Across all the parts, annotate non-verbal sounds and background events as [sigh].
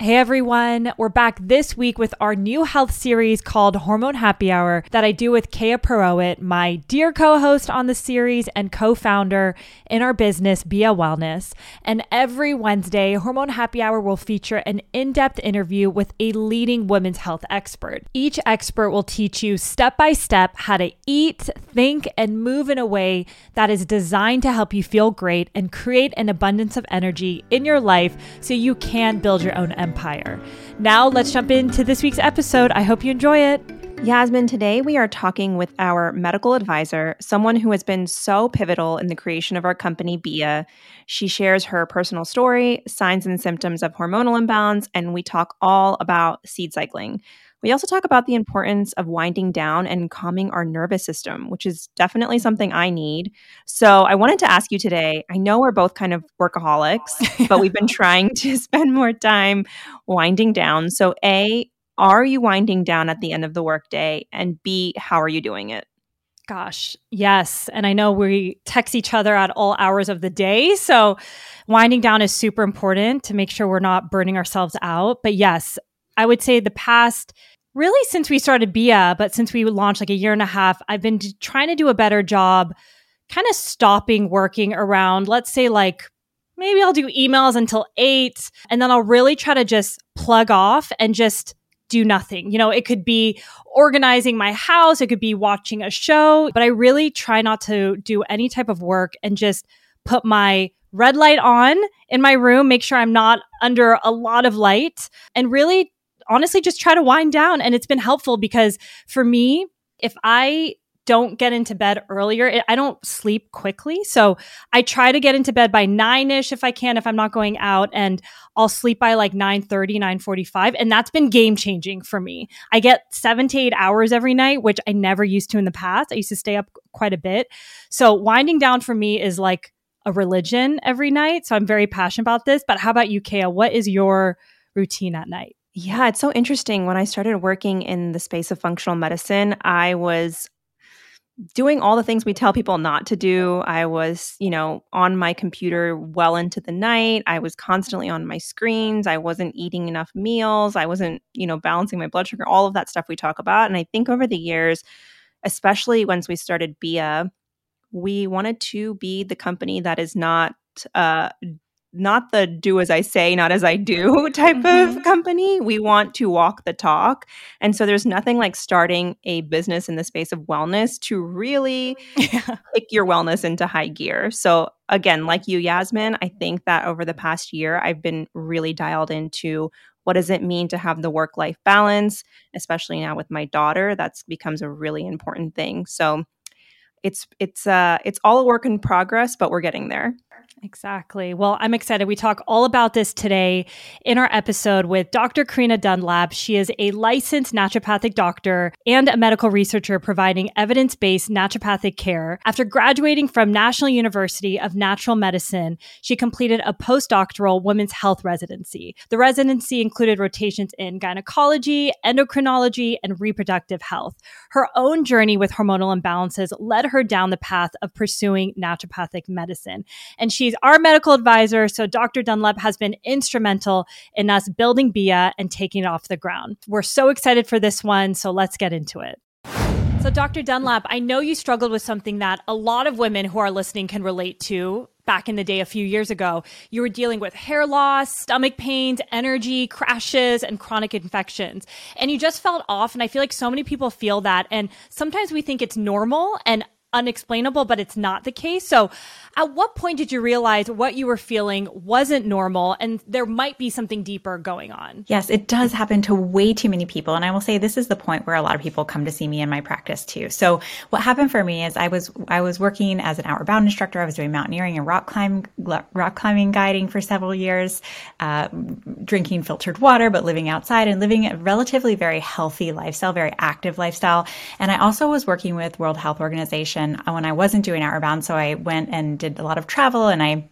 Hey everyone, we're back this week with our new health series called Hormone Happy Hour that I do with Kaya Purohit, my dear co host on the series and co founder in our business, Beeya Wellness. And every Wednesday, Hormone Happy Hour will feature an in depth interview with a leading women's health expert. Each expert will teach you step by step how to eat, think, and move in a way that is designed to help you feel great and create an abundance of energy in your life so you can build your own empire. Now, let's jump into this week's episode. I hope you enjoy it. Yasmin, today we are talking with our medical advisor, someone who has been so pivotal in the creation of our company, Beeya. She shares her personal story, signs and symptoms of hormonal imbalance, and we talk all about seed cycling. We also talk about the importance of winding down and calming our nervous system, which is definitely something I need. So, I wanted to ask you today I know we're both kind of workaholics, [laughs] but we've been trying to [laughs] spend more time winding down. So, A, are you winding down at the end of the workday? And B, how are you doing it? Gosh, yes. And I know we text each other at all hours of the day. So winding down is super important to make sure we're not burning ourselves out. But yes, I would say the past really since we started Beeya, but since we launched like a year and a half, I've been trying to do a better job kind of stopping working around, let's say like maybe I'll do emails until eight, and then I'll really try to just plug off and just do nothing. You know, it could be organizing my house, it could be watching a show, but I really try not to do any type of work and just put my red light on in my room, make sure I'm not under a lot of light, and really honestly just try to wind down. And it's been helpful because for me, if I don't get into bed earlier, I don't sleep quickly. So I try to get into bed by nine ish if I can, if I'm not going out, and I'll sleep by like 9 30, 9 45. And that's been game changing for me. I get seven to eight hours every night, which I never used to in the past. I used to stay up quite a bit. So winding down for me is like a religion every night. So I'm very passionate about this. But how about you, Kaya? What is your routine at night? Yeah, it's so interesting. When I started working in the space of functional medicine, I was doing all the things we tell people not to do. I was, you know, on my computer well into the night. I was constantly on my screens. I wasn't eating enough meals. I wasn't, you know, balancing my blood sugar, all of that stuff we talk about. And I think over the years, especially once we started Beeya, we wanted to be the company that is not uh, not the do as I say, not as I do [laughs] type mm-hmm. of company. We want to walk the talk. And so there's nothing like starting a business in the space of wellness to really yeah. kick your wellness into high gear. So, again, like you, Yasmin, I think that over the past year, I've been really dialed into what does it mean to have the work life balance, especially now with my daughter. That's becomes a really important thing. So, it's it's uh it's all a work in progress but we're getting there Exactly. Well, I'm excited. We talk all about this today in our episode with Dr. Corina Dunlap. She is a licensed naturopathic doctor and a medical researcher providing evidence based naturopathic care. After graduating from National University of Natural Medicine, she completed a postdoctoral women's health residency. The residency included rotations in gynecology, endocrinology, and reproductive health. Her own journey with hormonal imbalances led her down the path of pursuing naturopathic medicine. And she She's our medical advisor. So Dr. Dunlap has been instrumental in us building Beeya and taking it off the ground. We're so excited for this one. So let's get into it. So, Dr. Dunlap, I know you struggled with something that a lot of women who are listening can relate to back in the day a few years ago. You were dealing with hair loss, stomach pains, energy crashes, and chronic infections. And you just felt off. And I feel like so many people feel that. And sometimes we think it's normal. And unexplainable, but it's not the case. So, at what point did you realize what you were feeling wasn't normal and there might be something deeper going on? Yes, it does happen to way too many people. And I will say this is the point where a lot of people come to see me in my practice too. So, what happened for me is I was I was working as an outward bound instructor. I was doing mountaineering and rock climb rock climbing guiding for several years, uh, drinking filtered water, but living outside and living a relatively very healthy lifestyle, very active lifestyle. And I also was working with World Health Organization when I wasn't doing Outward Bound. So I went and did a lot of travel and I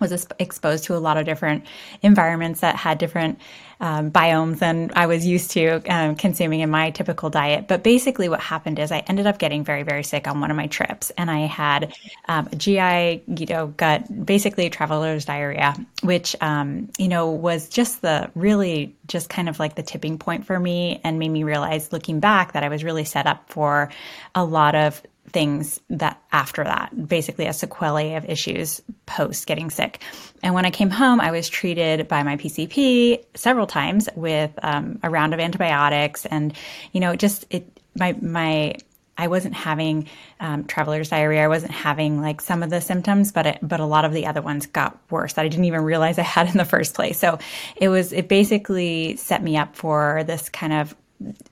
was exposed to a lot of different environments that had different um, biomes than I was used to um, consuming in my typical diet. But basically, what happened is I ended up getting very, very sick on one of my trips, and I had um, GI, you know, gut, basically traveler's diarrhea, which um, you know was just the really just kind of like the tipping point for me, and made me realize, looking back, that I was really set up for a lot of things that after that, basically a sequelae of issues post getting sick. And when I came home, I was treated by my PCP several times with um, a round of antibiotics, and you know, just it my my I wasn't having um, traveler's diarrhea. I wasn't having like some of the symptoms, but it, but a lot of the other ones got worse that I didn't even realize I had in the first place. So it was it basically set me up for this kind of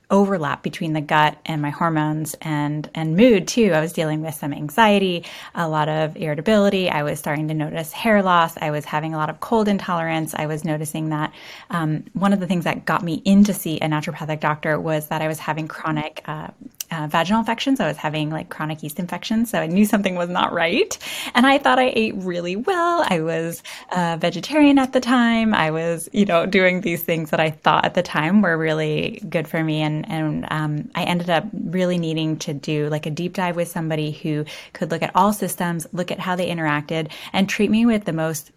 overlap between the gut and my hormones and and mood too. I was dealing with some anxiety, a lot of irritability. I was starting to notice hair loss. I was having a lot of cold intolerance. I was noticing that um, one of the things that got me in to see a naturopathic doctor was that I was having chronic uh, uh, vaginal infections. I was having like chronic yeast infections. So I knew something was not right. And I thought I ate really well. I was a vegetarian at the time. I was, you know, doing these things that I thought at the time were really good for me. And, and um, I ended up really needing to do like a deep dive with somebody who could look at all systems, look at how they interacted, and treat me with the most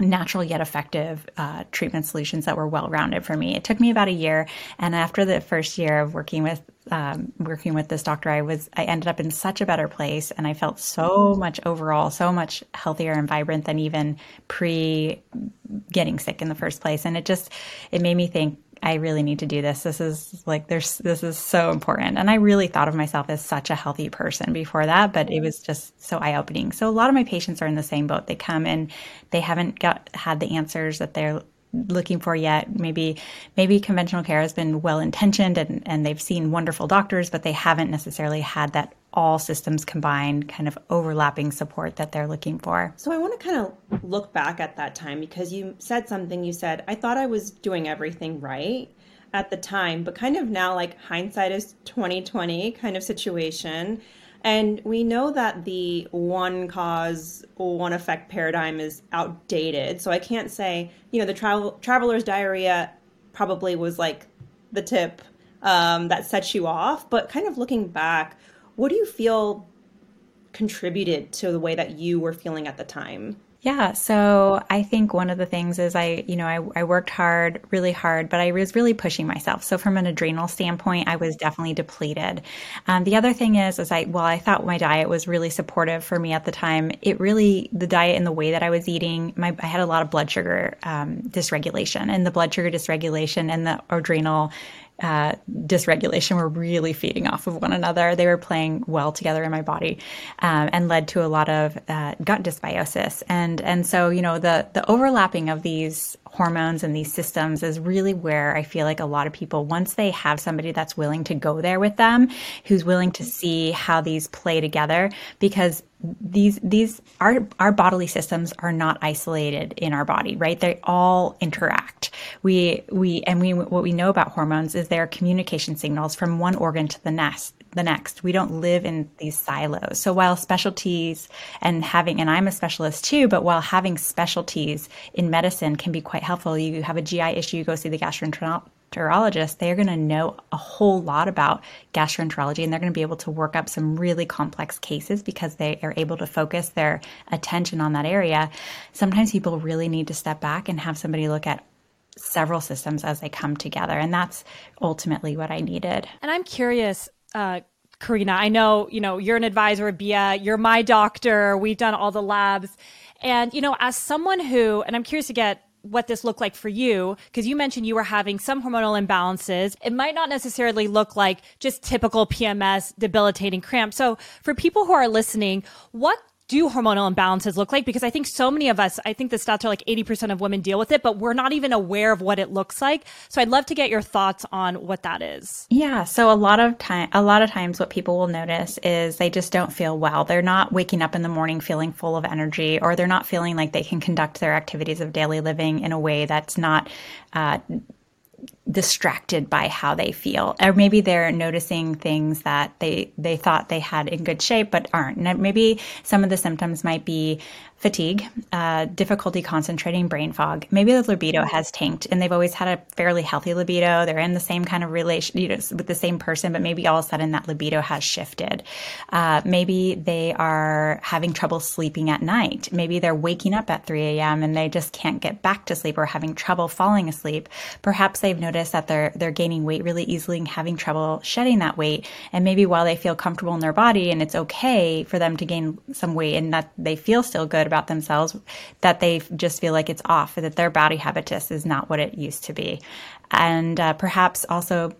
natural yet effective uh, treatment solutions that were well rounded for me. It took me about a year, and after the first year of working with um, working with this doctor, I was I ended up in such a better place, and I felt so much overall so much healthier and vibrant than even pre getting sick in the first place. And it just it made me think I really need to do this. This is like there's this is so important. And I really thought of myself as such a healthy person before that, but it was just so eye-opening. So a lot of my patients are in the same boat. They come and they haven't got had the answers that they're looking for yet. Maybe maybe conventional care has been well intentioned and, and they've seen wonderful doctors, but they haven't necessarily had that all systems combined kind of overlapping support that they're looking for. So I want to kind of look back at that time because you said something you said, I thought I was doing everything right at the time, but kind of now like hindsight is 2020 kind of situation. And we know that the one cause, one effect paradigm is outdated. So I can't say, you know, the travel traveler's diarrhea probably was like the tip um, that sets you off. But kind of looking back, what do you feel contributed to the way that you were feeling at the time? Yeah, so I think one of the things is I, you know, I, I worked hard, really hard, but I was really pushing myself. So from an adrenal standpoint, I was definitely depleted. Um, the other thing is, is I, well, I thought my diet was really supportive for me at the time. It really, the diet and the way that I was eating, my, I had a lot of blood sugar um, dysregulation, and the blood sugar dysregulation and the adrenal uh, dysregulation were really feeding off of one another. They were playing well together in my body, um, and led to a lot of uh, gut dysbiosis. And and so you know the the overlapping of these hormones and these systems is really where I feel like a lot of people once they have somebody that's willing to go there with them, who's willing to see how these play together, because these these our our bodily systems are not isolated in our body right? They all interact. We we and we what we know about hormones is they're communication signals from one organ to the next the next we don't live in these silos so while specialties and having and i'm a specialist too but while having specialties in medicine can be quite helpful you have a gi issue you go see the gastroenterologist they're going to know a whole lot about gastroenterology and they're going to be able to work up some really complex cases because they are able to focus their attention on that area. Sometimes people really need to step back and have somebody look at several systems as they come together. And that's ultimately what I needed. And I'm curious, uh, Corina, I know, you know, you're an advisor Beeya, you're my doctor, we've done all the labs. And, you know, as someone who, and I'm curious to get what this looked like for you because you mentioned you were having some hormonal imbalances. It might not necessarily look like just typical PMS debilitating cramp. So for people who are listening, what do hormonal imbalances look like? Because I think so many of us, I think the stats are like 80% of women deal with it, but we're not even aware of what it looks like. So I'd love to get your thoughts on what that is. Yeah. So a lot of time, a lot of times what people will notice is they just don't feel well. They're not waking up in the morning feeling full of energy, or they're not feeling like they can conduct their activities of daily living in a way that's not, uh, distracted by how they feel. Or maybe they're noticing things that they they thought they had in good shape but aren't. And maybe some of the symptoms might be fatigue, uh, difficulty concentrating, brain fog. Maybe the libido has tanked and they've always had a fairly healthy libido. They're in the same kind of relation, you know, with the same person, but maybe all of a sudden that libido has shifted. Uh, maybe they are having trouble sleeping at night. Maybe they're waking up at 3 a.m. and they just can't get back to sleep or having trouble falling asleep. Perhaps they've noticed that they're, they're gaining weight really easily and having trouble shedding that weight. And maybe while they feel comfortable in their body and it's okay for them to gain some weight and that they feel still good about themselves that they just feel like it's off, that their body habitus is not what it used to be. And uh, perhaps also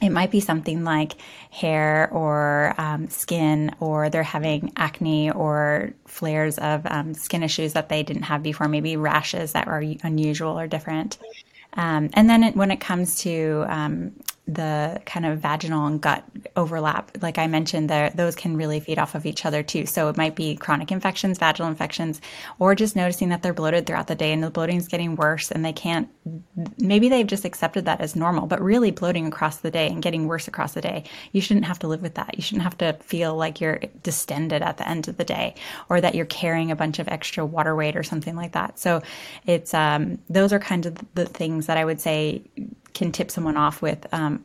it might be something like hair or um, skin, or they're having acne or flares of um, skin issues that they didn't have before, maybe rashes that are unusual or different. Um, and then it, when it comes to um, the kind of vaginal and gut overlap. Like I mentioned, there those can really feed off of each other too. So it might be chronic infections, vaginal infections, or just noticing that they're bloated throughout the day and the bloating is getting worse and they can't maybe they've just accepted that as normal, but really bloating across the day and getting worse across the day. You shouldn't have to live with that. You shouldn't have to feel like you're distended at the end of the day or that you're carrying a bunch of extra water weight or something like that. So it's um, those are kind of the things that I would say can tip someone off with um,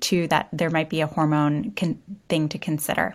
to that there might be a hormone con- thing to consider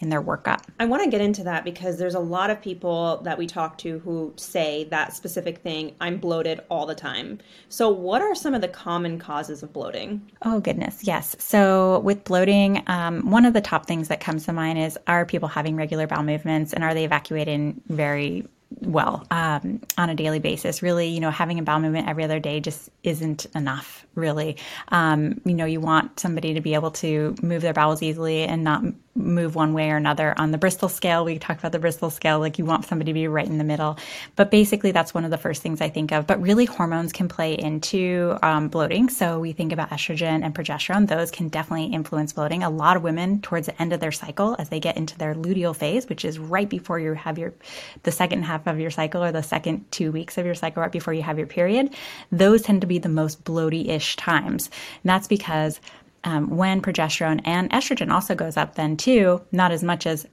in their workup. I want to get into that because there's a lot of people that we talk to who say that specific thing I'm bloated all the time. So, what are some of the common causes of bloating? Oh, goodness. Yes. So, with bloating, um, one of the top things that comes to mind is are people having regular bowel movements and are they evacuating very well um, on a daily basis. Really, you know, having a bowel movement every other day just isn't enough, really. Um, you know, you want somebody to be able to move their bowels easily and not move one way or another. On the Bristol scale, we talked about the Bristol scale, like you want somebody to be right in the middle. But basically, that's one of the first things I think of. But really, hormones can play into um, bloating. So we think about estrogen and progesterone, those can definitely influence bloating. A lot of women, towards the end of their cycle, as they get into their luteal phase, which is right before you have your the second half of your cycle or the second two weeks of your cycle, right before you have your period, those tend to be the most bloaty ish times. And that's because um, when progesterone and estrogen also goes up, then too, not as much as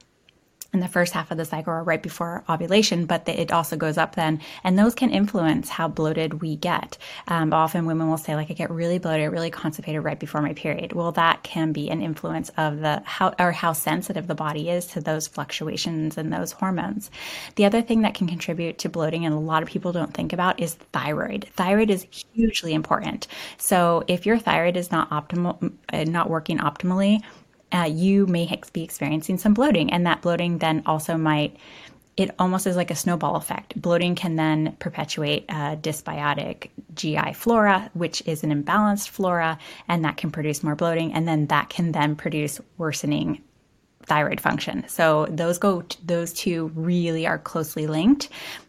in the first half of the cycle or right before ovulation, but it also goes up then. And those can influence how bloated we get. Um, often women will say, like, I get really bloated, really constipated right before my period. Well, that can be an influence of the how or how sensitive the body is to those fluctuations and those hormones. The other thing that can contribute to bloating, and a lot of people don't think about, is thyroid. Thyroid is hugely important. So if your thyroid is not optimal, uh, not working optimally, uh, you may be experiencing some bloating, and that bloating then also might. It almost is like a snowball effect. Bloating can then perpetuate a dysbiotic GI flora, which is an imbalanced flora, and that can produce more bloating, and then that can then produce worsening thyroid function. So those go those two really are closely linked.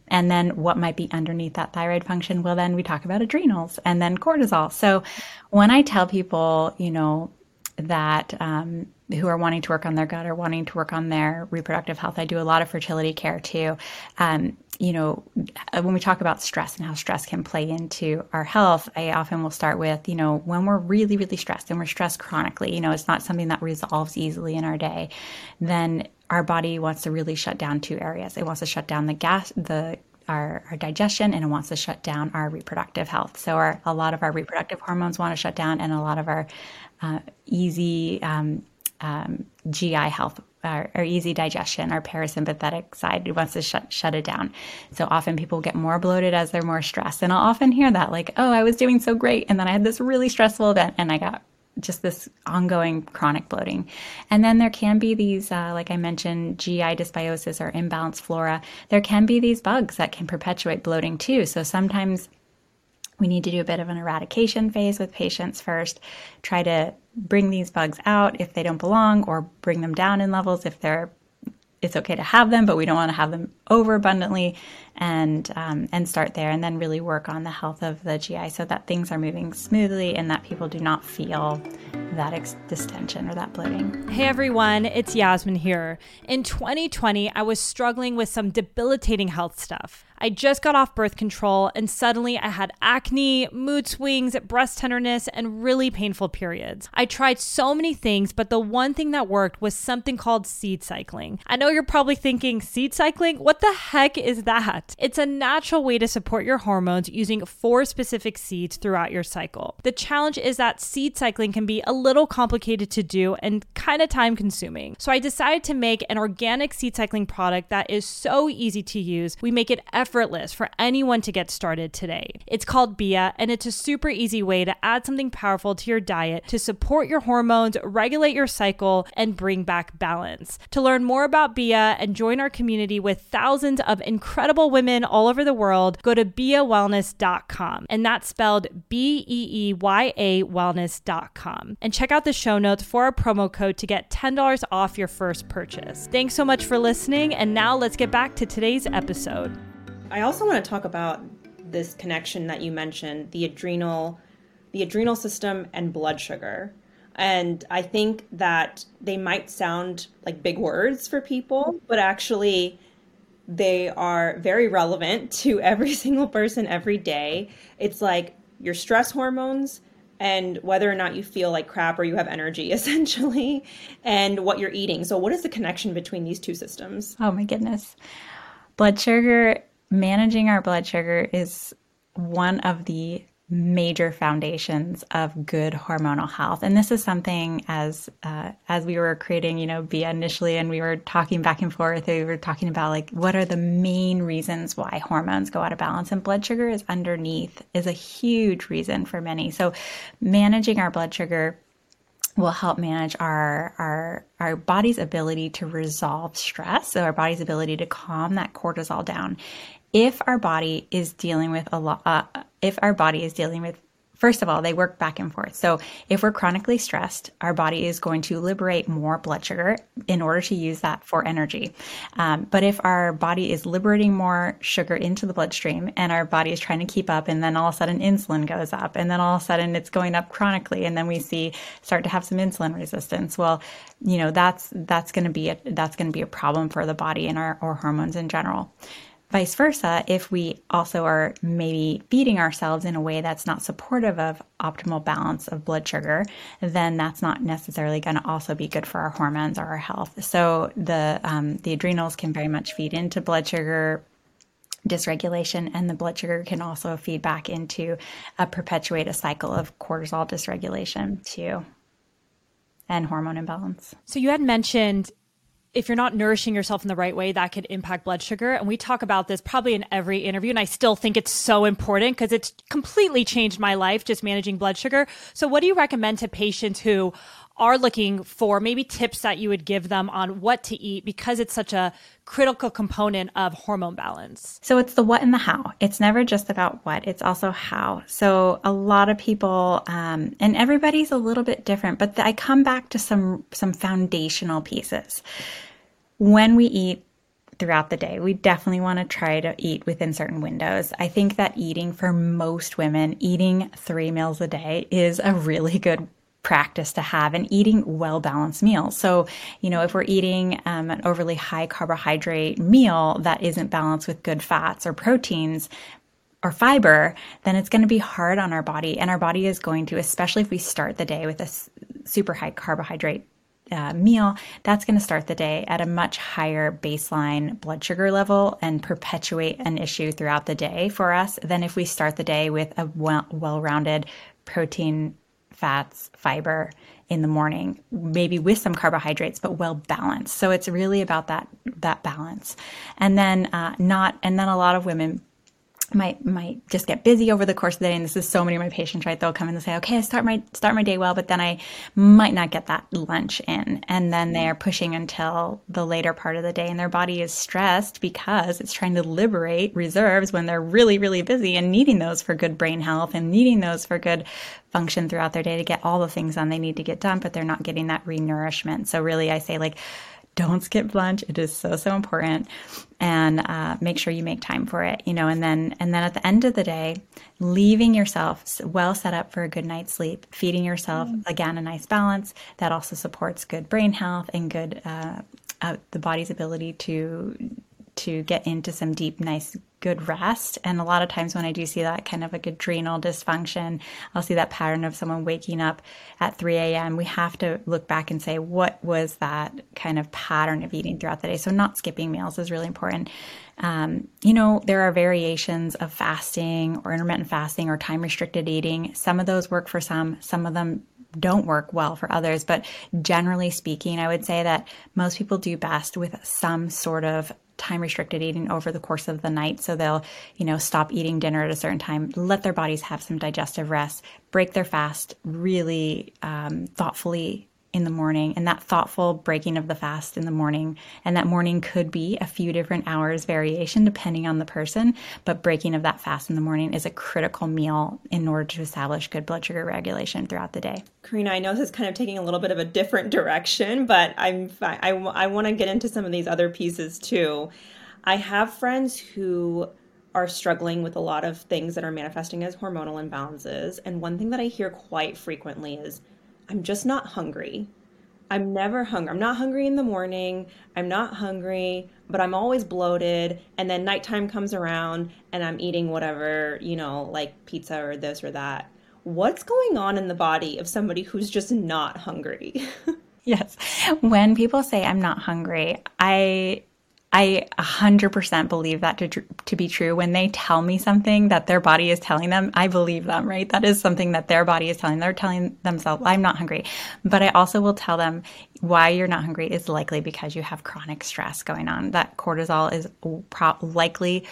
And then what might be underneath that thyroid function? Well, then we talk about adrenals and then cortisol. So when I tell people, you know, that um, who are wanting to work on their gut or wanting to work on their reproductive health. I do a lot of fertility care too. Um, you know, when we talk about stress and how stress can play into our health, I often will start with, you know, when we're really, really stressed and we're stressed chronically, you know, it's not something that resolves easily in our day, then our body wants to really shut down two areas. It wants to shut down the gas, the our, our, digestion and it wants to shut down our reproductive health. So our, a lot of our reproductive hormones want to shut down and a lot of our uh, easy um, um, GI health or, or, easy digestion, our parasympathetic side wants to shut shut it down. So often people get more bloated as they're more stressed, and I'll often hear that like, "Oh, I was doing so great, and then I had this really stressful event, and I got just this ongoing chronic bloating. And then there can be these, uh, like I mentioned, GI dysbiosis or imbalanced flora. There can be these bugs that can perpetuate bloating too. So sometimes we need to do a bit of an eradication phase with patients first, try to bring these bugs out if they don't belong or bring them down in levels if they're it's okay to have them, but we don't want to have them overabundantly. And um, and start there, and then really work on the health of the GI so that things are moving smoothly and that people do not feel that ex- distension or that bloating. Hey everyone, it's Yasmin here. In 2020, I was struggling with some debilitating health stuff. I just got off birth control and suddenly I had acne, mood swings, breast tenderness, and really painful periods. I tried so many things, but the one thing that worked was something called seed cycling. I know you're probably thinking, seed cycling? What the heck is that? It's a natural way to support your hormones using four specific seeds throughout your cycle. The challenge is that seed cycling can be a little complicated to do and kind of time consuming. So I decided to make an organic seed cycling product that is so easy to use. We make it effortless for anyone to get started today. It's called Beeya, and it's a super easy way to add something powerful to your diet to support your hormones, regulate your cycle, and bring back balance. To learn more about Beeya and join our community with thousands of incredible women all over the world, go to beeyawellness.com. And that's spelled B E E Y A wellness.com. And check out the show notes for our promo code to get $10 off your first purchase. Thanks so much for listening. And now let's get back to today's episode. I also want to talk about this connection that you mentioned, the adrenal the adrenal system and blood sugar. And I think that they might sound like big words for people, but actually they are very relevant to [laughs] every single person every day. It's like your stress hormones and whether or not you feel like crap or you have energy [laughs] essentially and what you're eating. So what is the connection between these two systems? Oh my goodness. Blood sugar managing our blood sugar is one of the major foundations of good hormonal health. And this is something as uh, as we were creating you know Beeya initially and we were talking back and forth we were talking about like what are the main reasons why hormones go out of balance? And blood sugar is underneath is a huge reason for many. So managing our blood sugar will help manage our our our body's ability to resolve stress so our body's ability to calm that cortisol down if our body is dealing with a lot, uh, if our body is dealing with First of all, they work back and forth. So, if we're chronically stressed, our body is going to liberate more blood sugar in order to use that for energy. Um, but if our body is liberating more sugar into the bloodstream and our body is trying to keep up, and then all of a sudden insulin goes up, and then all of a sudden it's going up chronically, and then we see start to have some insulin resistance. Well, you know that's that's going to be a that's going to be a problem for the body and our, our hormones in general. Vice versa, if we also are maybe feeding ourselves in a way that's not supportive of optimal balance of blood sugar, then that's not necessarily going to also be good for our hormones or our health. So the um, the adrenals can very much feed into blood sugar dysregulation, and the blood sugar can also feed back into a perpetuate a cycle of cortisol dysregulation too, and hormone imbalance. So you had mentioned if you're not nourishing yourself in the right way, that could impact blood sugar. And we talk about this probably in every interview. And I still think it's so important because it's completely changed my life just managing blood sugar. So, what do you recommend to patients who are looking for maybe tips that you would give them on what to eat because it's such a critical component of hormone balance? So it's the what and the how. It's never just about what, it's also how. So a lot of people, um, and everybody's a little bit different, but I come back to some some foundational pieces when we eat throughout the day. We definitely want to try to eat within certain windows. I think that eating for most women, eating three meals a day is a really good practice to have and eating well balanced meals. So, you know, if we're eating um, an overly high carbohydrate meal that isn't balanced with good fats or proteins, or fiber, then it's going to be hard on our body. And our body is going to, especially if we start the day with a super high carbohydrate uh, meal, that's going to start the day at a much higher baseline blood sugar level and perpetuate an issue throughout the day for us than if we start the day with a well rounded protein, fats, fiber in the morning, maybe with some carbohydrates, but well balanced. So it's really about that that balance, and then uh, not, and then a lot of women might might just get busy over the course of the day. And this is so many of my patients right? They'll come in and say okay i start my start my day well but then i might not get that lunch in. And then they're mm-hmm. pushing until the later part of the day and their body is stressed because it's trying to liberate reserves when they're really really busy and needing those for good brain health and needing those for good function throughout their day to get all the things done they need to get done but they're not getting that renourishment. So really i say like don't skip lunch. It is so, so important. And uh, make sure you make time for it, you know, and then, and then at the end of the day, leaving yourself well set up for a good night's sleep, feeding yourself, mm. again, a nice balance that also supports good brain health and good, uh, uh, the body's ability to to get into some deep, nice, good rest. And a lot of times when I do see that kind of like adrenal dysfunction, I'll see that pattern of someone waking up at 3 a.m. We have to look back and say, what was that kind of pattern of eating throughout the day? So, not skipping meals is really important. Um, you know, there are variations of fasting or intermittent fasting or time restricted eating. Some of those work for some, some of them don't work well for others. But generally speaking, I would say that most people do best with some sort of time restricted eating over the course of the night. So they'll, you know, stop eating dinner at a certain time, let their bodies have some digestive rest, break their fast really um, thoughtfully in the morning and that thoughtful breaking of the fast in the morning. And that morning could be a few different hours variation depending on the person, but breaking of that fast in the morning is a critical meal in order to establish good blood sugar regulation throughout the day. Corina, I know this is kind of taking a little bit of a different direction, but I'm I, I want to get into some of these other pieces too. I have friends who are struggling with a lot of things that are manifesting as hormonal imbalances. And one thing that I hear quite frequently is I'm just not hungry. I'm never hungry. I'm not hungry in the morning. I'm not hungry, but I'm always bloated. And then nighttime comes around and I'm eating whatever, you know, like pizza or this or that. What's going on in the body of somebody who's just not hungry? [laughs] yes. When people say I'm not hungry, I I 100% believe that to, to be true. When they tell me something that their body is telling them, I believe them, right? That is something that their body is telling. They're telling themselves, I'm not hungry. But I also will tell them why you're not hungry is likely because you have chronic stress going on. That cortisol is pro- likely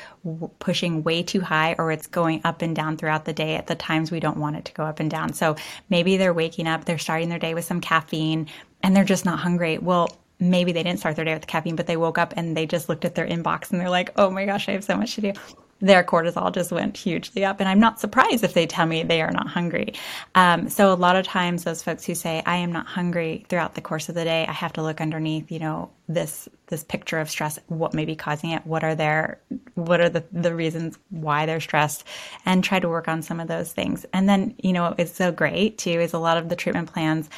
pushing way too high or it's going up and down throughout the day at the times we don't want it to go up and down. So maybe they're waking up, they're starting their day with some caffeine and they're just not hungry. Well, maybe they didn't start their day with caffeine, but they woke up and they just looked at their inbox and they're like, oh my gosh, I have so much to do. Their cortisol just went hugely up. And I'm not surprised if they tell me they are not hungry. Um, so a lot of times those folks who say, I am not hungry throughout the course of the day, I have to look underneath, you know, this, this picture of stress, what may be causing it, what are their, what are the, the reasons why they're stressed and try to work on some of those things. And then, you know, it's so great too, is a lot of the treatment plans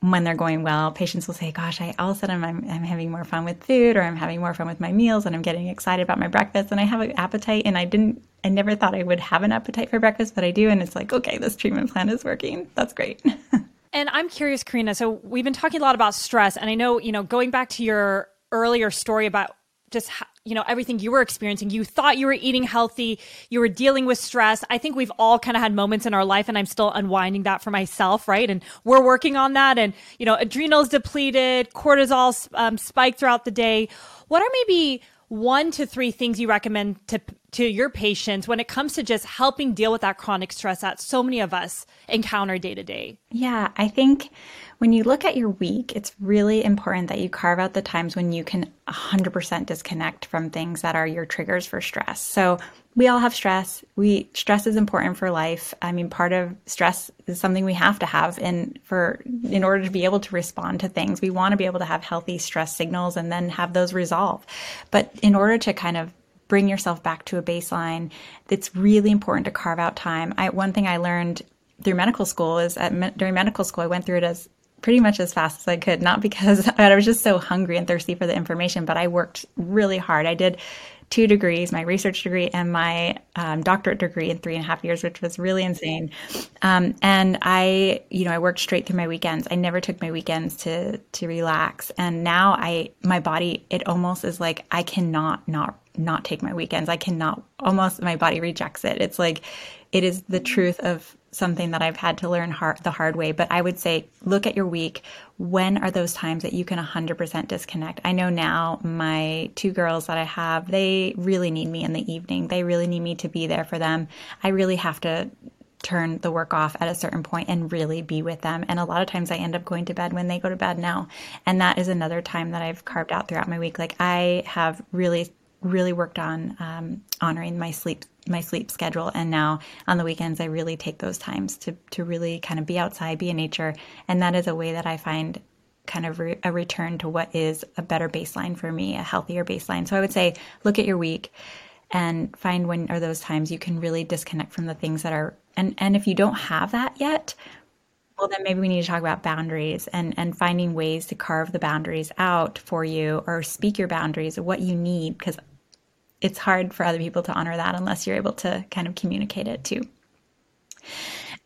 when they're going well, patients will say, Gosh, I all of a sudden I'm, I'm having more fun with food or I'm having more fun with my meals and I'm getting excited about my breakfast and I have an appetite and I didn't, I never thought I would have an appetite for breakfast, but I do. And it's like, okay, this treatment plan is working. That's great. [laughs] and I'm curious, Corina. So we've been talking a lot about stress and I know, you know, going back to your earlier story about just you know everything you were experiencing. You thought you were eating healthy. You were dealing with stress. I think we've all kind of had moments in our life and i'm still unwinding that for myself right? And we're working on that and you know adrenals depleted cortisol um, spiked throughout the day. What are maybe one to three things you recommend to to your patients when it comes to just helping deal with that chronic stress that so many of us encounter day to day? Yeah i think when you look at your week, it's really important that you carve out the times when you can 100% disconnect from things that are your triggers for stress. So, we all have stress. We stress is important for life. I mean, part of stress is something we have to have in for in order to be able to respond to things. We want to be able to have healthy stress signals and then have those resolve. But in order to kind of bring yourself back to a baseline, it's really important to carve out time. I, one thing I learned through medical school is at, during medical school, I went through it as pretty much as fast as I could, not because [laughs] I was just so hungry and thirsty for the information, but I worked really hard. I did two degrees, my research degree and my um, doctorate degree in three and a half years, which was really insane. Um, and I, you know, I worked straight through my weekends. I never took my weekends to to relax. And now I, my body, it almost is like I cannot not not take my weekends. I cannot almost my body rejects it. It's like it is the truth of something that I've had to learn hard, the hard way. But I would say, look at your week. When are those times that you can 100% disconnect? I know now my two girls that I have, they really need me in the evening. They really need me to be there for them. I really have to turn the work off at a certain point and really be with them. And a lot of times I end up going to bed when they go to bed now. And that is another time that I've carved out throughout my week. Like I have really really worked on um, honoring my sleep my sleep schedule and now on the weekends i really take those times to to really kind of be outside be in nature and that is a way that i find kind of re- a return to what is a better baseline for me, a healthier baseline. So I would say look at your week and find when are those times you can really disconnect from the things that are and and if you don't have that yet, well then maybe we need to talk about boundaries and and finding ways to carve the boundaries out for you or speak your boundaries what you need because it's hard for other people to honor that unless you're able to kind of communicate it too.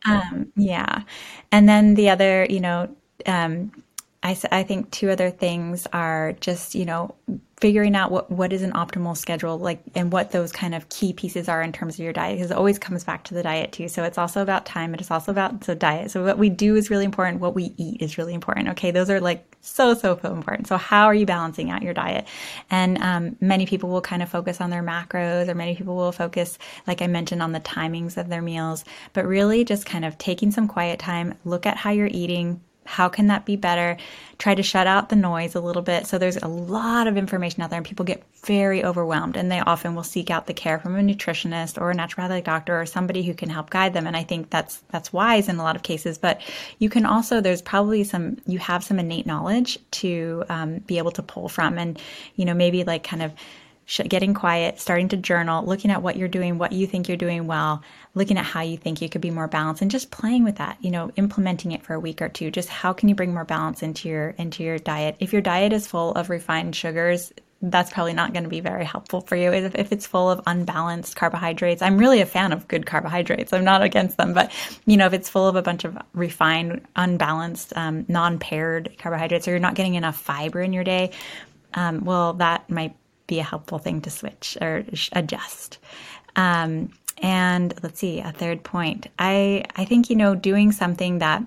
Um, yeah. And then the other, you know, um, I, I think two other things are just, you know, figuring out what, what is an optimal schedule, like, and what those kind of key pieces are in terms of your diet, because it always comes back to the diet too. So it's also about time. It is also about the diet. So what we do is really important. What we eat is really important. Okay. Those are like so, so, so important. So how are you balancing out your diet? And, um, many people will kind of focus on their macros or many people will focus, like I mentioned, on the timings of their meals, but really just kind of taking some quiet time, look at how you're eating, how can that be better? Try to shut out the noise a little bit. So there's a lot of information out there and people get very overwhelmed and they often will seek out the care from a nutritionist or a naturopathic doctor or somebody who can help guide them. And I think that's, that's wise in a lot of cases, but you can also, there's probably some, you have some innate knowledge to um, be able to pull from and, you know, maybe like kind of getting quiet, starting to journal, looking at what you're doing, what you think you're doing well, looking at how you think you could be more balanced and just playing with that, you know, implementing it for a week or two. Just how can you bring more balance into your into your diet? If your diet is full of refined sugars, that's probably not going to be very helpful for you. If, if it's full of unbalanced carbohydrates, I'm really a fan of good carbohydrates. I'm not against them, but you know, if it's full of a bunch of refined, unbalanced, um, non-paired carbohydrates, or you're not getting enough fiber in your day, um, well, that might be a helpful thing to switch or adjust. Um, and let's see, a third point. I, I think, you know, doing something that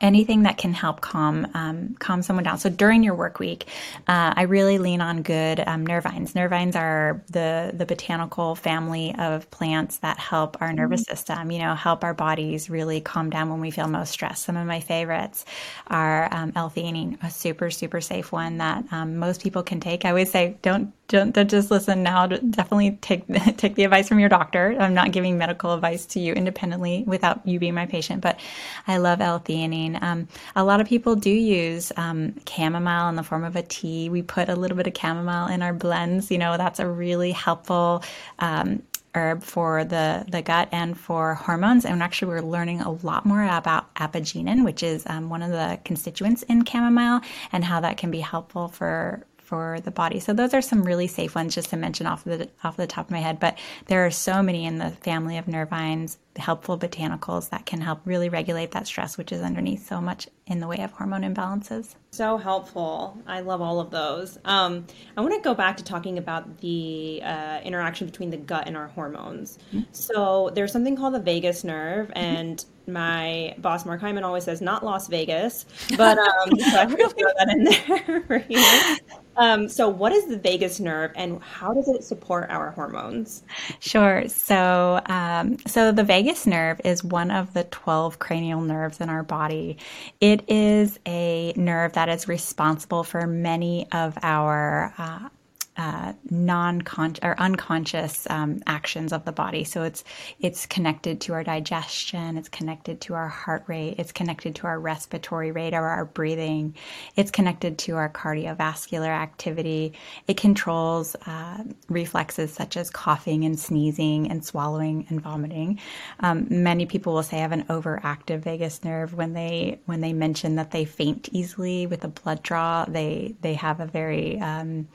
anything that can help calm um, calm someone down. So during your work week, uh, I really lean on good um, nervines. Nervines are the the botanical family of plants that help our nervous mm-hmm. system. You know, help our bodies really calm down when we feel most stressed. Some of my favorites are um, L-theanine, a super super safe one that um, most people can take. I always say don't don't, don't just listen now. Definitely take [laughs] take the advice from your doctor. I'm not giving medical advice to you independently without you being my patient, but I love L-theanine. Um, a lot of people do use um, chamomile in the form of a tea. We put a little bit of chamomile in our blends. You know, that's a really helpful um, herb for the, the gut and for hormones. And actually, we're learning a lot more about apigenin, which is um, one of the constituents in chamomile, and how that can be helpful for for the body. So those are some really safe ones just to mention off the off the top of my head. But there are so many in the family of nervines, helpful botanicals that can help really regulate that stress, which is underneath so much in the way of hormone imbalances. So helpful. I love all of those. Um, I want to go back to talking about the uh, interaction between the gut and our hormones. Mm-hmm. So there's something called the vagus nerve, and my boss Mark Hyman always says not Las Vegas, but um, [laughs] so to throw that in there [laughs] for you. Um, so, what is the vagus nerve, and how does it support our hormones? Sure. So, um, so the vagus nerve is one of the twelve cranial nerves in our body. It is a nerve that is responsible for many of our uh, uh, non-conscious or unconscious um, actions of the body. So it's it's connected to our digestion, it's connected to our heart rate, it's connected to our respiratory rate or our breathing, it's connected to our cardiovascular activity. It controls uh, reflexes such as coughing and sneezing and swallowing and vomiting. Um, many people will say I have an overactive vagus nerve when they when they mention that they faint easily with a blood draw. They they have a very um,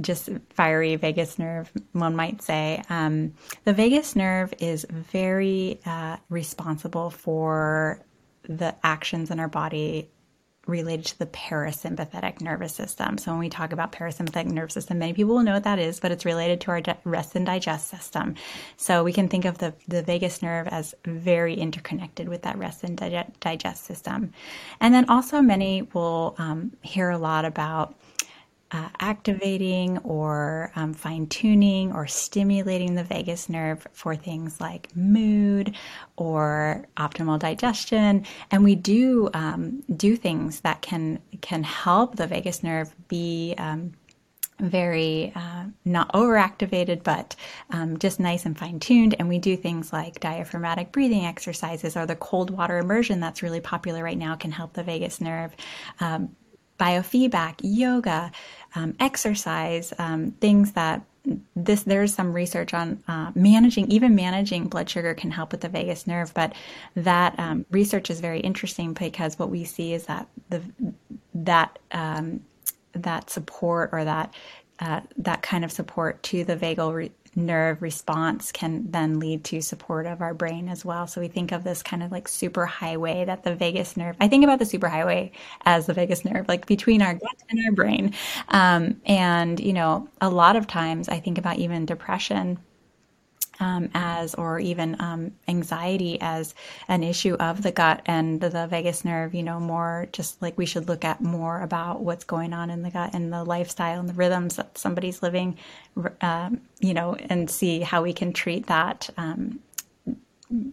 just fiery vagus nerve, one might say. Um, the vagus nerve is very uh, responsible for the actions in our body related to the parasympathetic nervous system. So when we talk about parasympathetic nervous system, many people will know what that is, but it's related to our rest and digest system. So we can think of the, the vagus nerve as very interconnected with that rest and digest system. And then also many will um, hear a lot about uh, activating or um, fine tuning or stimulating the vagus nerve for things like mood or optimal digestion. And we do um, do things that can can help the vagus nerve be um, very uh, not overactivated, but um, just nice and fine tuned. And we do things like diaphragmatic breathing exercises or the cold water immersion that's really popular right now can help the vagus nerve. Um, biofeedback, yoga, um, exercise, um, things that this there's some research on uh, managing even managing blood sugar can help with the vagus nerve but that um, research is very interesting because what we see is that the that um, that support or that uh, that kind of support to the vagal re- nerve response can then lead to support of our brain as well. So we think of this kind of like super highway that the vagus nerve. I think about the super highway as the vagus nerve, like between our gut and our brain. Um, and you know, a lot of times I think about even depression um, as, or even um, anxiety as an issue of the gut and the, the, vagus nerve, you know, more just like we should look at more about what's going on in the gut and the lifestyle and the rhythms that somebody's living, um, you know, and see how we can treat that um,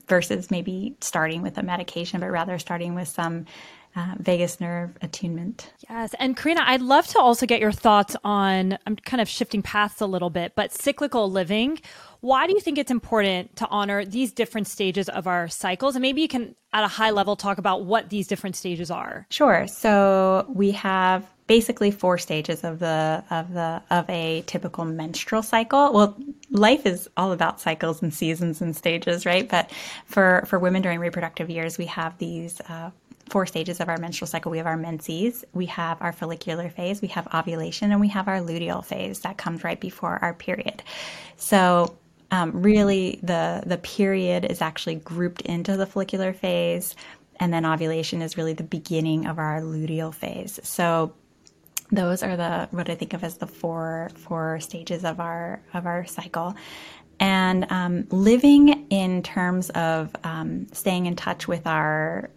versus maybe starting with a medication, but rather starting with some uh, vagus nerve attunement. Yes. And Corina, I'd love to also get your thoughts on, I'm kind of shifting paths a little bit, but cyclical living. Why do you think it's important to honor these different stages of our cycles? And maybe you can, at a high level, talk about what these different stages are. Sure. So we have basically four stages of the of the of a typical menstrual cycle. Well, life is all about cycles and seasons and stages, right? But for for women during reproductive years, we have these uh, four stages of our menstrual cycle. We have our menses, we have our follicular phase, we have ovulation, and we have our luteal phase that comes right before our period. So um, really, the the period is actually grouped into the follicular phase, and then ovulation is really the beginning of our luteal phase. So those are the what I think of as the four four stages of our of our cycle. And um, living in terms of um, staying in touch with our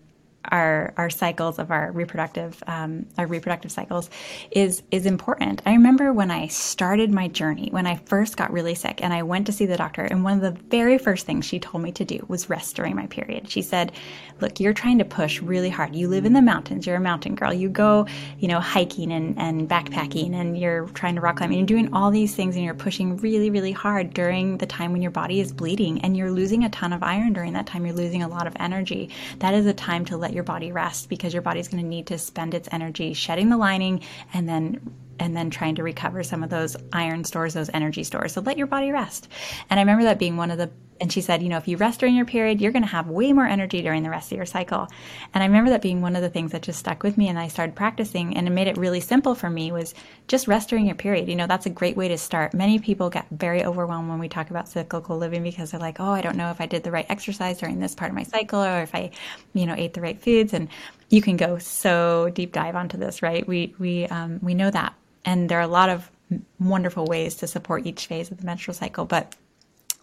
our our cycles of our reproductive um, our reproductive cycles is is important. I remember when I started my journey when I first got really sick and I went to see the doctor and one of the very first things she told me to do was rest during my period. She said, "Look, you're trying to push really hard. You live in the mountains. You're a mountain girl. You go, you know, hiking and and backpacking and you're trying to rock climb and you're doing all these things and you're pushing really really hard during the time when your body is bleeding and you're losing a ton of iron during that time. You're losing a lot of energy. That is a time to let your body rest because your body's going to need to spend its energy shedding the lining and then and then trying to recover some of those iron stores, those energy stores. So let your body rest. And I remember that being one of the and she said, you know, if you rest during your period, you're going to have way more energy during the rest of your cycle. And I remember that being one of the things that just stuck with me and I started practicing and it made it really simple for me was just rest during your period. You know, that's a great way to start. Many people get very overwhelmed when we talk about cyclical living because they're like, "Oh, I don't know if I did the right exercise during this part of my cycle or if I, you know, ate the right foods." And you can go so deep dive onto this, right? We we um, we know that and there are a lot of wonderful ways to support each phase of the menstrual cycle but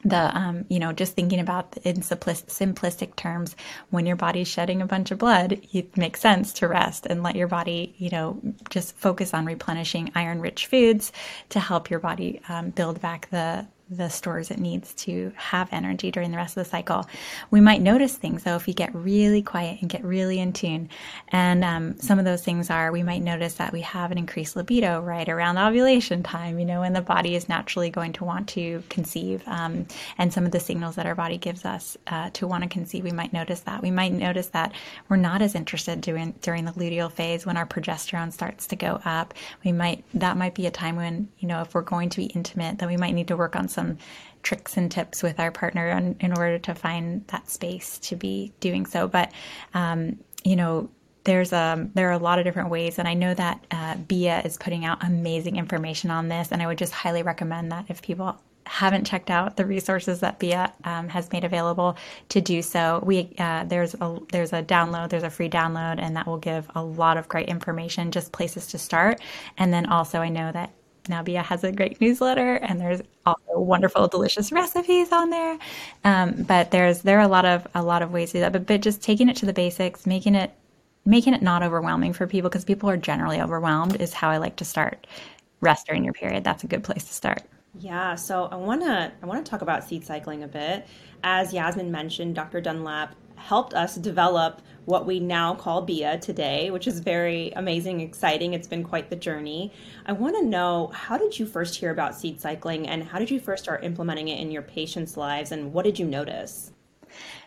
the um, you know just thinking about in simplistic terms when your body's shedding a bunch of blood it makes sense to rest and let your body you know just focus on replenishing iron rich foods to help your body um, build back the the stores it needs to have energy during the rest of the cycle. We might notice things though if we get really quiet and get really in tune. And um, some of those things are we might notice that we have an increased libido right around ovulation time, you know, when the body is naturally going to want to conceive. Um, and some of the signals that our body gives us uh, to want to conceive, we might notice that. We might notice that we're not as interested during during the luteal phase when our progesterone starts to go up. We might that might be a time when you know if we're going to be intimate, then we might need to work on some some tricks and tips with our partner in, in order to find that space to be doing so. But, um, you know, there's a um, there are a lot of different ways, and I know that uh, Beeya is putting out amazing information on this, and I would just highly recommend that if people haven't checked out the resources that Beeya um, has made available to do so. We uh, there's a there's a download, there's a free download, and that will give a lot of great information, just places to start. And then also, I know that now Beeya has a great newsletter, and there's also wonderful, delicious recipes on there. Um, but there's there are a lot of a lot of ways to do that. But but just taking it to the basics, making it making it not overwhelming for people because people are generally overwhelmed is how I like to start. Rest during your period. That's a good place to start. Yeah, so I want to I want to talk about seed cycling a bit. As Yasmin mentioned, Dr. Dunlap helped us develop what we now call Beeya today, which is very amazing, exciting. It's been quite the journey. I want to know how did you first hear about seed cycling and how did you first start implementing it in your patients' lives and what did you notice?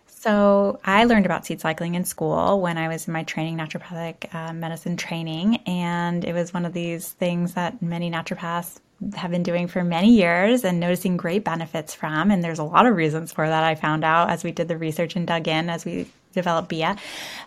So, I learned about seed cycling in school when I was in my training, naturopathic uh, medicine training. And it was one of these things that many naturopaths have been doing for many years and noticing great benefits from. And there's a lot of reasons for that I found out as we did the research and dug in as we develop Beeya.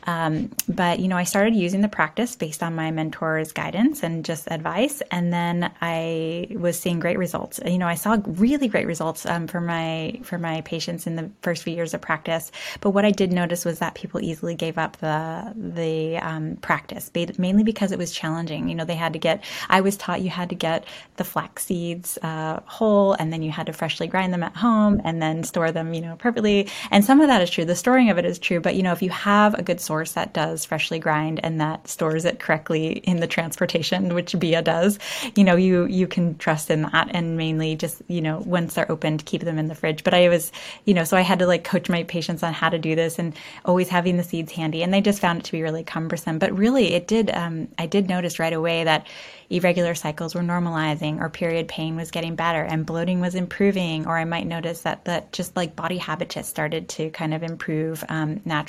Um, but, you know, I started using the practice based on my mentor's guidance and just advice. And then I was seeing great results. You know, I saw really great results um, for my, for my patients in the first few years of practice. But what I did notice was that people easily gave up the, the um, practice, mainly because it was challenging. You know, they had to get, I was taught you had to get the flax seeds uh, whole and then you had to freshly grind them at home and then store them, you know, perfectly. And some of that is true. The storing of it is true. But, you know, if you have a good source that does freshly grind and that stores it correctly in the transportation, which Beeya does, you know, you you can trust in that and mainly just, you know, once they're opened, keep them in the fridge. But I was, you know, so I had to like coach my patients on how to do this and always having the seeds handy. And they just found it to be really cumbersome. But really it did um, I did notice right away that irregular cycles were normalizing or period pain was getting better and bloating was improving or i might notice that that just like body habitus started to kind of improve um, naturally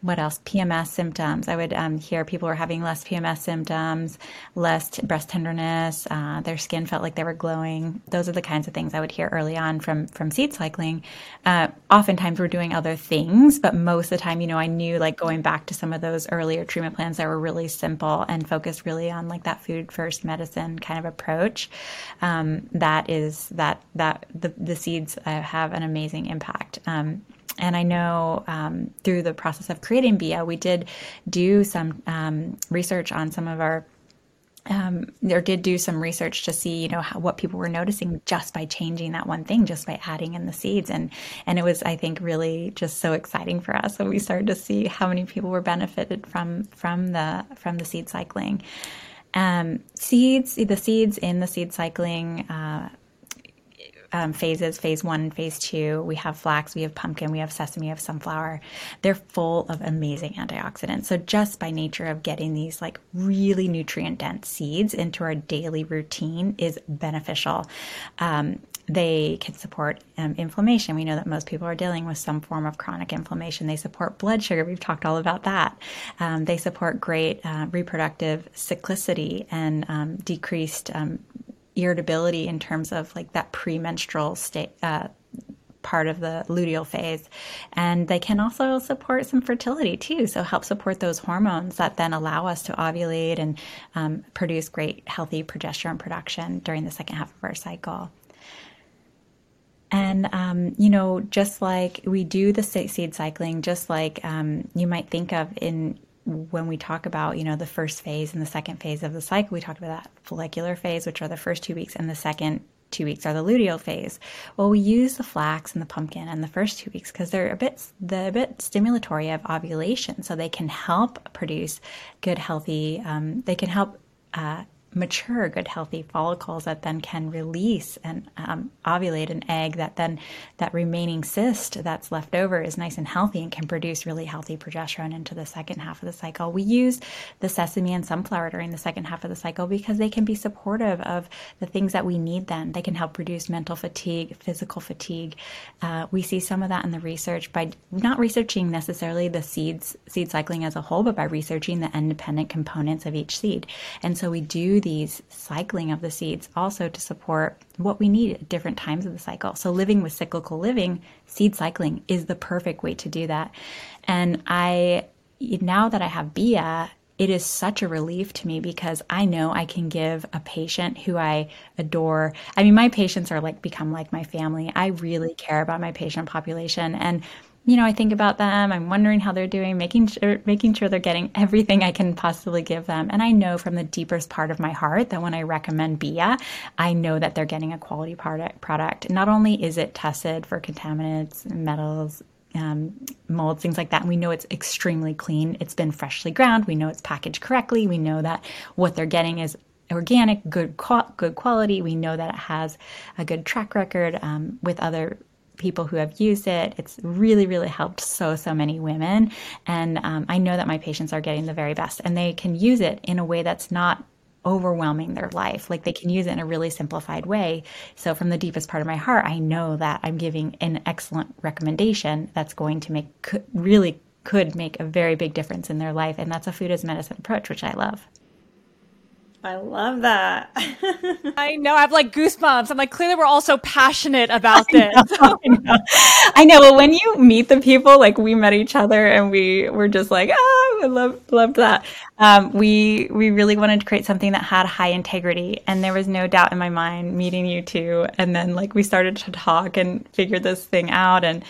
what else? PMS symptoms. I would um, hear people were having less PMS symptoms, less t- breast tenderness. Uh, their skin felt like they were glowing. Those are the kinds of things I would hear early on from from seed cycling. Uh, oftentimes, we're doing other things, but most of the time, you know, I knew like going back to some of those earlier treatment plans that were really simple and focused really on like that food first medicine kind of approach. Um, that is that that the the seeds uh, have an amazing impact. Um, and I know um, through the process of creating Beeya, we did do some um, research on some of our um, or did do some research to see, you know, how, what people were noticing just by changing that one thing, just by adding in the seeds, and and it was, I think, really just so exciting for us when we started to see how many people were benefited from from the from the seed cycling. Um, seeds, the seeds in the seed cycling uh, um, phases phase one phase two. We have flax, we have pumpkin, we have sesame, we have sunflower. They're full of amazing antioxidants. So, just by nature of getting these like really nutrient dense seeds into our daily routine is beneficial. Um, they can support um, inflammation. We know that most people are dealing with some form of chronic inflammation. They support blood sugar. We've talked all about that. Um, they support great uh, reproductive cyclicity and um, decreased um, irritability in terms of like that premenstrual state uh, part of the luteal phase. And they can also support some fertility too. So help support those hormones that then allow us to ovulate and um, produce great healthy progesterone production during the second half of our cycle. And, um, you know, just like we do the seed cycling, just like um, you might think of in when we talk about, you know, the first phase and the second phase of the cycle, we talked about that follicular phase, which are the first two weeks, and the second two weeks are the luteal phase. Well, we use the flax and the pumpkin in the first two weeks because they're a bit the bit stimulatory of ovulation, so they can help produce good, healthy. Um, they can help uh, mature, good, healthy follicles that then can release and um, ovulate an egg that then that remaining cyst that's left over is nice and healthy and can produce really healthy progesterone into the second half of the cycle. We use the sesame and sunflower during the second half of the cycle because they can be supportive of the things that we need then. They can help reduce mental fatigue, physical fatigue. Uh, we see some of that in the research by not researching necessarily the seeds, seed cycling as a whole, but by researching the independent components of each seed. And so we do these cycling of the seeds also to support what we need at different times of the cycle. So, living with cyclical living, seed cycling is the perfect way to do that. And I, now that I have Beeya, it is such a relief to me because I know I can give a patient who I adore. I mean, my patients are like become like my family. I really care about my patient population. And you know, I think about them. I'm wondering how they're doing, making sure making sure they're getting everything I can possibly give them. And I know from the deepest part of my heart that when I recommend Beeya, I know that they're getting a quality product. Product. Not only is it tested for contaminants, metals, um, molds, things like that. And we know it's extremely clean. It's been freshly ground. We know it's packaged correctly. We know that what they're getting is organic, good good quality. We know that it has a good track record um, with other people who have used it. It's really, really helped so, so many women. And um, I know that my patients are getting the very best and they can use it in a way that's not overwhelming their life. Like they can use it in a really simplified way. So, from the deepest part of my heart, I know that I'm giving an excellent recommendation that's going to make really could make a very big difference in their life. And that's a food as medicine approach, which I love. I love that. [laughs] I know. I have like goosebumps. I'm like, clearly, we're all so passionate about this. I know, [laughs] I know. I know. Well, when you meet the people, like we met each other, and we were just like, oh, I love love that. Um, we we really wanted to create something that had high integrity, and there was no doubt in my mind meeting you two. And then like we started to talk and figure this thing out, and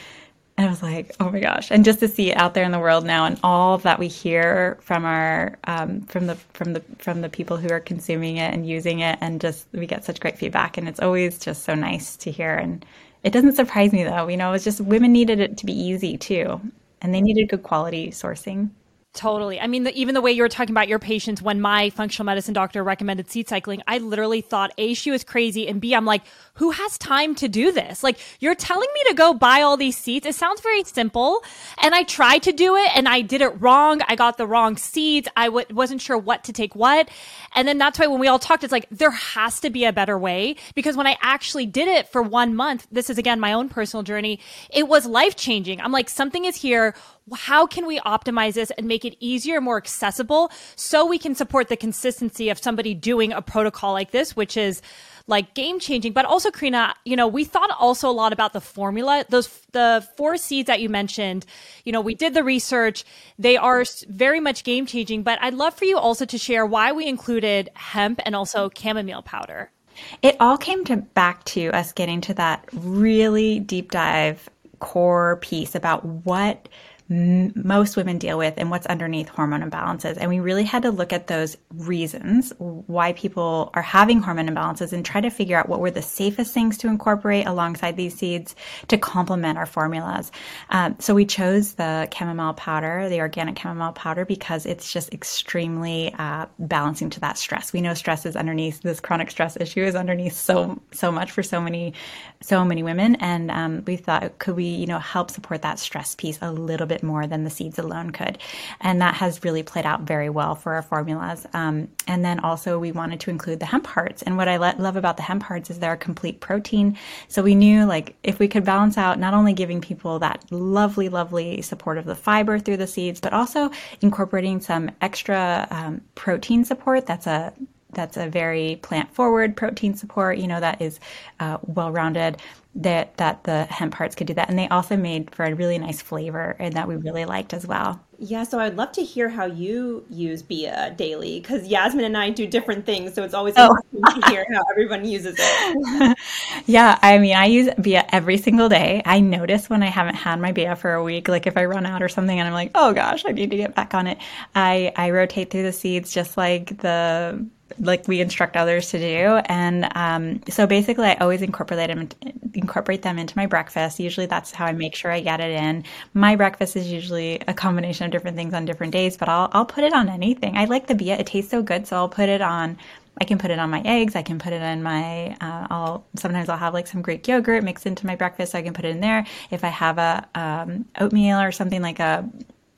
and I was like, oh my gosh! And just to see it out there in the world now, and all that we hear from our um, from the from the from the people who are consuming it and using it, and just we get such great feedback, and it's always just so nice to hear. And it doesn't surprise me though. You know, it's just women needed it to be easy too, and they needed good quality sourcing. Totally. I mean, the, even the way you were talking about your patients, when my functional medicine doctor recommended seed cycling, I literally thought A, she was crazy, and B, I'm like, who has time to do this? Like, you're telling me to go buy all these seeds. It sounds very simple. And I tried to do it and I did it wrong. I got the wrong seeds. I w- wasn't sure what to take what. And then that's why when we all talked, it's like, there has to be a better way. Because when I actually did it for one month, this is again my own personal journey, it was life changing. I'm like, something is here how can we optimize this and make it easier, more accessible so we can support the consistency of somebody doing a protocol like this, which is like game changing. But also, Corina, you know, we thought also a lot about the formula. Those the four seeds that you mentioned. You know, we did the research; they are very much game changing. But I'd love for you also to share why we included hemp and also chamomile powder. It all came to back to us getting to that really deep dive core piece about what most women deal with and what's underneath hormone imbalances. And we really had to look at those reasons why people are having hormone imbalances and try to figure out what were the safest things to incorporate alongside these seeds to complement our formulas. Um, so we chose the chamomile powder, the organic chamomile powder, because it's just extremely uh, balancing to that stress. We know stress is underneath this chronic stress issue is underneath so so much for so many so many women, and um, we thought could we you know help support that stress piece a little bit bit more than the seeds alone could. And that has really played out very well for our formulas. Um, and then also we wanted to include the hemp hearts. And what I le- love about the hemp hearts is they're a complete protein. So we knew like if we could balance out not only giving people that lovely, lovely support of the fiber through the seeds, but also incorporating some extra um, protein support. That's a that's a very plant forward protein support you know that is uh, well rounded that that the hemp hearts could do that. And they also made for a really nice flavor and that we really liked as well. Yeah so i'd love to hear how you use Beeya daily because yasmin and i do different things so it's always oh. interesting to hear how everyone uses it. [laughs] Yeah i mean i use Beeya every single day. I notice when i haven't had my Beeya for a week like if i run out or something and i'm like oh gosh i need to get back on it. I i rotate through the seeds just like the like we instruct others to do. And um, so basically, I always incorporate them incorporate them into my breakfast. Usually, that's how I make sure I get it in. My breakfast is usually a combination of different things on different days, but I'll I'll put it on anything. I like the Beeya; it tastes so good, so I'll put it on. I can put it on my eggs. I can put it in my. Uh, I'll sometimes I'll have like some Greek yogurt mixed into my breakfast, so I can put it in there. If I have a um, oatmeal or something like a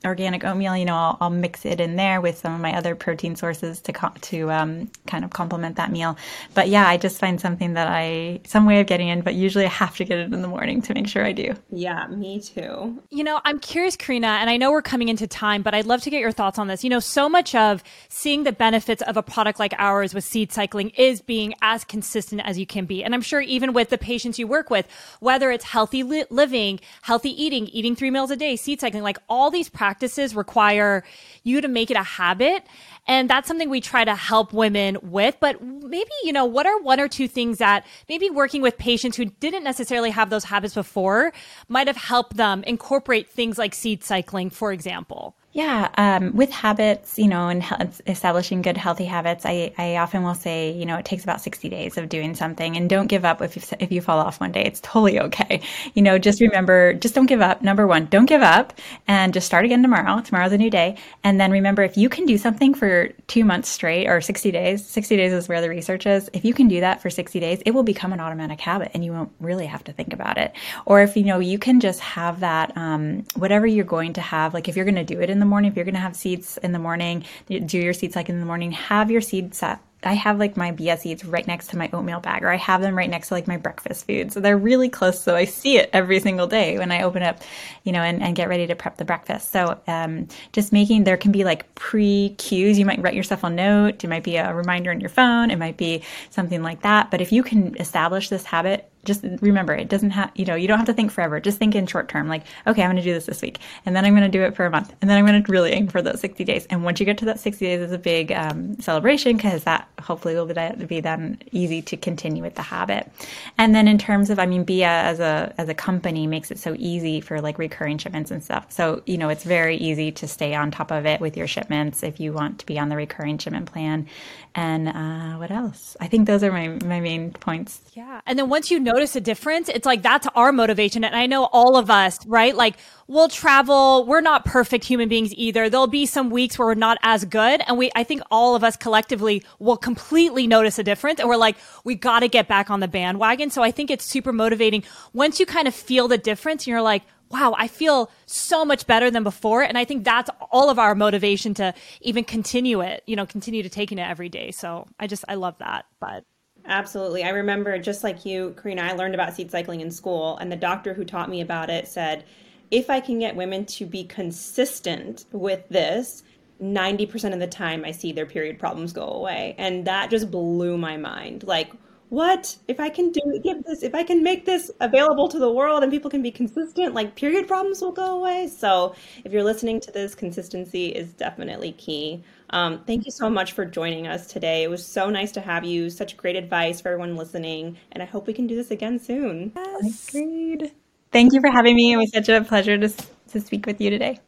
organic oatmeal, you know, I'll, I'll, mix it in there with some of my other protein sources to co- to um, kind of complement that meal. But yeah, I just find something that I some way of getting in, but usually I have to get it in the morning to make sure I do. Yeah, me too. You know, I'm curious, Corina, and I know we're coming into time, but I'd love to get your thoughts on this. You know, so much of seeing the benefits of a product like ours with seed cycling is being as consistent as you can be, and I'm sure even with the patients you work with, whether it's healthy li- living, healthy eating, eating three meals a day, seed cycling, like all these practices practices require you to make it a habit. And that's something we try to help women with. But maybe, you know, what are one or two things that maybe working with patients who didn't necessarily have those habits before might have helped them incorporate things like seed cycling, for example? Yeah, um, with habits, you know, and establishing good healthy habits, I, I often will say, you know, it takes about 60 days of doing something and don't give up if you, if you fall off one day. It's totally okay. You know, just remember, just don't give up. Number one, don't give up and just start again tomorrow. Tomorrow's a new day. And then remember, if you can do something for two months straight or 60 days, 60 days is where the research is. If you can do that for 60 days, it will become an automatic habit and you won't really have to think about it. Or if, you know, you can just have that, um, whatever you're going to have, like if you're going to do it in the morning, if you're going to have seeds in the morning, do your seed cycle in the morning, have your seed set I have like my BS seeds right next to my oatmeal bag, or I have them right next to like my breakfast food. So they're really close. So I see it every single day when I open up, you know, and, and get ready to prep the breakfast. So um, just making, there can be like pre cues. You might write yourself a note. It might be a reminder on your phone. It might be something like that. But if you can establish this habit just remember it doesn't have you know you don't have to think forever. Just think in short term like okay i'm going to do this this week and then i'm going to do it for a month and then i'm going to really aim for those 60 days. And once you get to that 60 days is a big um, celebration because that hopefully will be, be then easy to continue with the habit. And then in terms of i mean Beeya as a as a company makes it so easy for like recurring shipments and stuff. So you know it's very easy to stay on top of it with your shipments if you want to be on the recurring shipment plan. And uh, what else? I think those are my my main points. Yeah. And then once you know notice a difference, it's like that's our motivation. And I know all of us, right? Like we'll travel. We're not perfect human beings either. There'll be some weeks where we're not as good. And we, I think all of us collectively will completely notice a difference. And we're like, we got to get back on the bandwagon. So I think it's super motivating once you kind of feel the difference you're like, wow, I feel so much better than before. And I think that's all of our motivation to even continue it, you know, continue to taking it every day. So I just, I love that. But Absolutely. I remember just like you, Corina, I learned about seed cycling in school, and the doctor who taught me about it said, if I can get women to be consistent with this, 90% of the time I see their period problems go away. And that just blew my mind. Like, what if i can do give this if i can make this available to the world and people can be consistent like period problems will go away so if you're listening to this consistency is definitely key um, thank you so much for joining us today. It was so nice to have you. Such great advice for everyone listening and i hope we can do this again soon. Yes. agreed. Thank you for having me. It was such a pleasure to, to speak with you today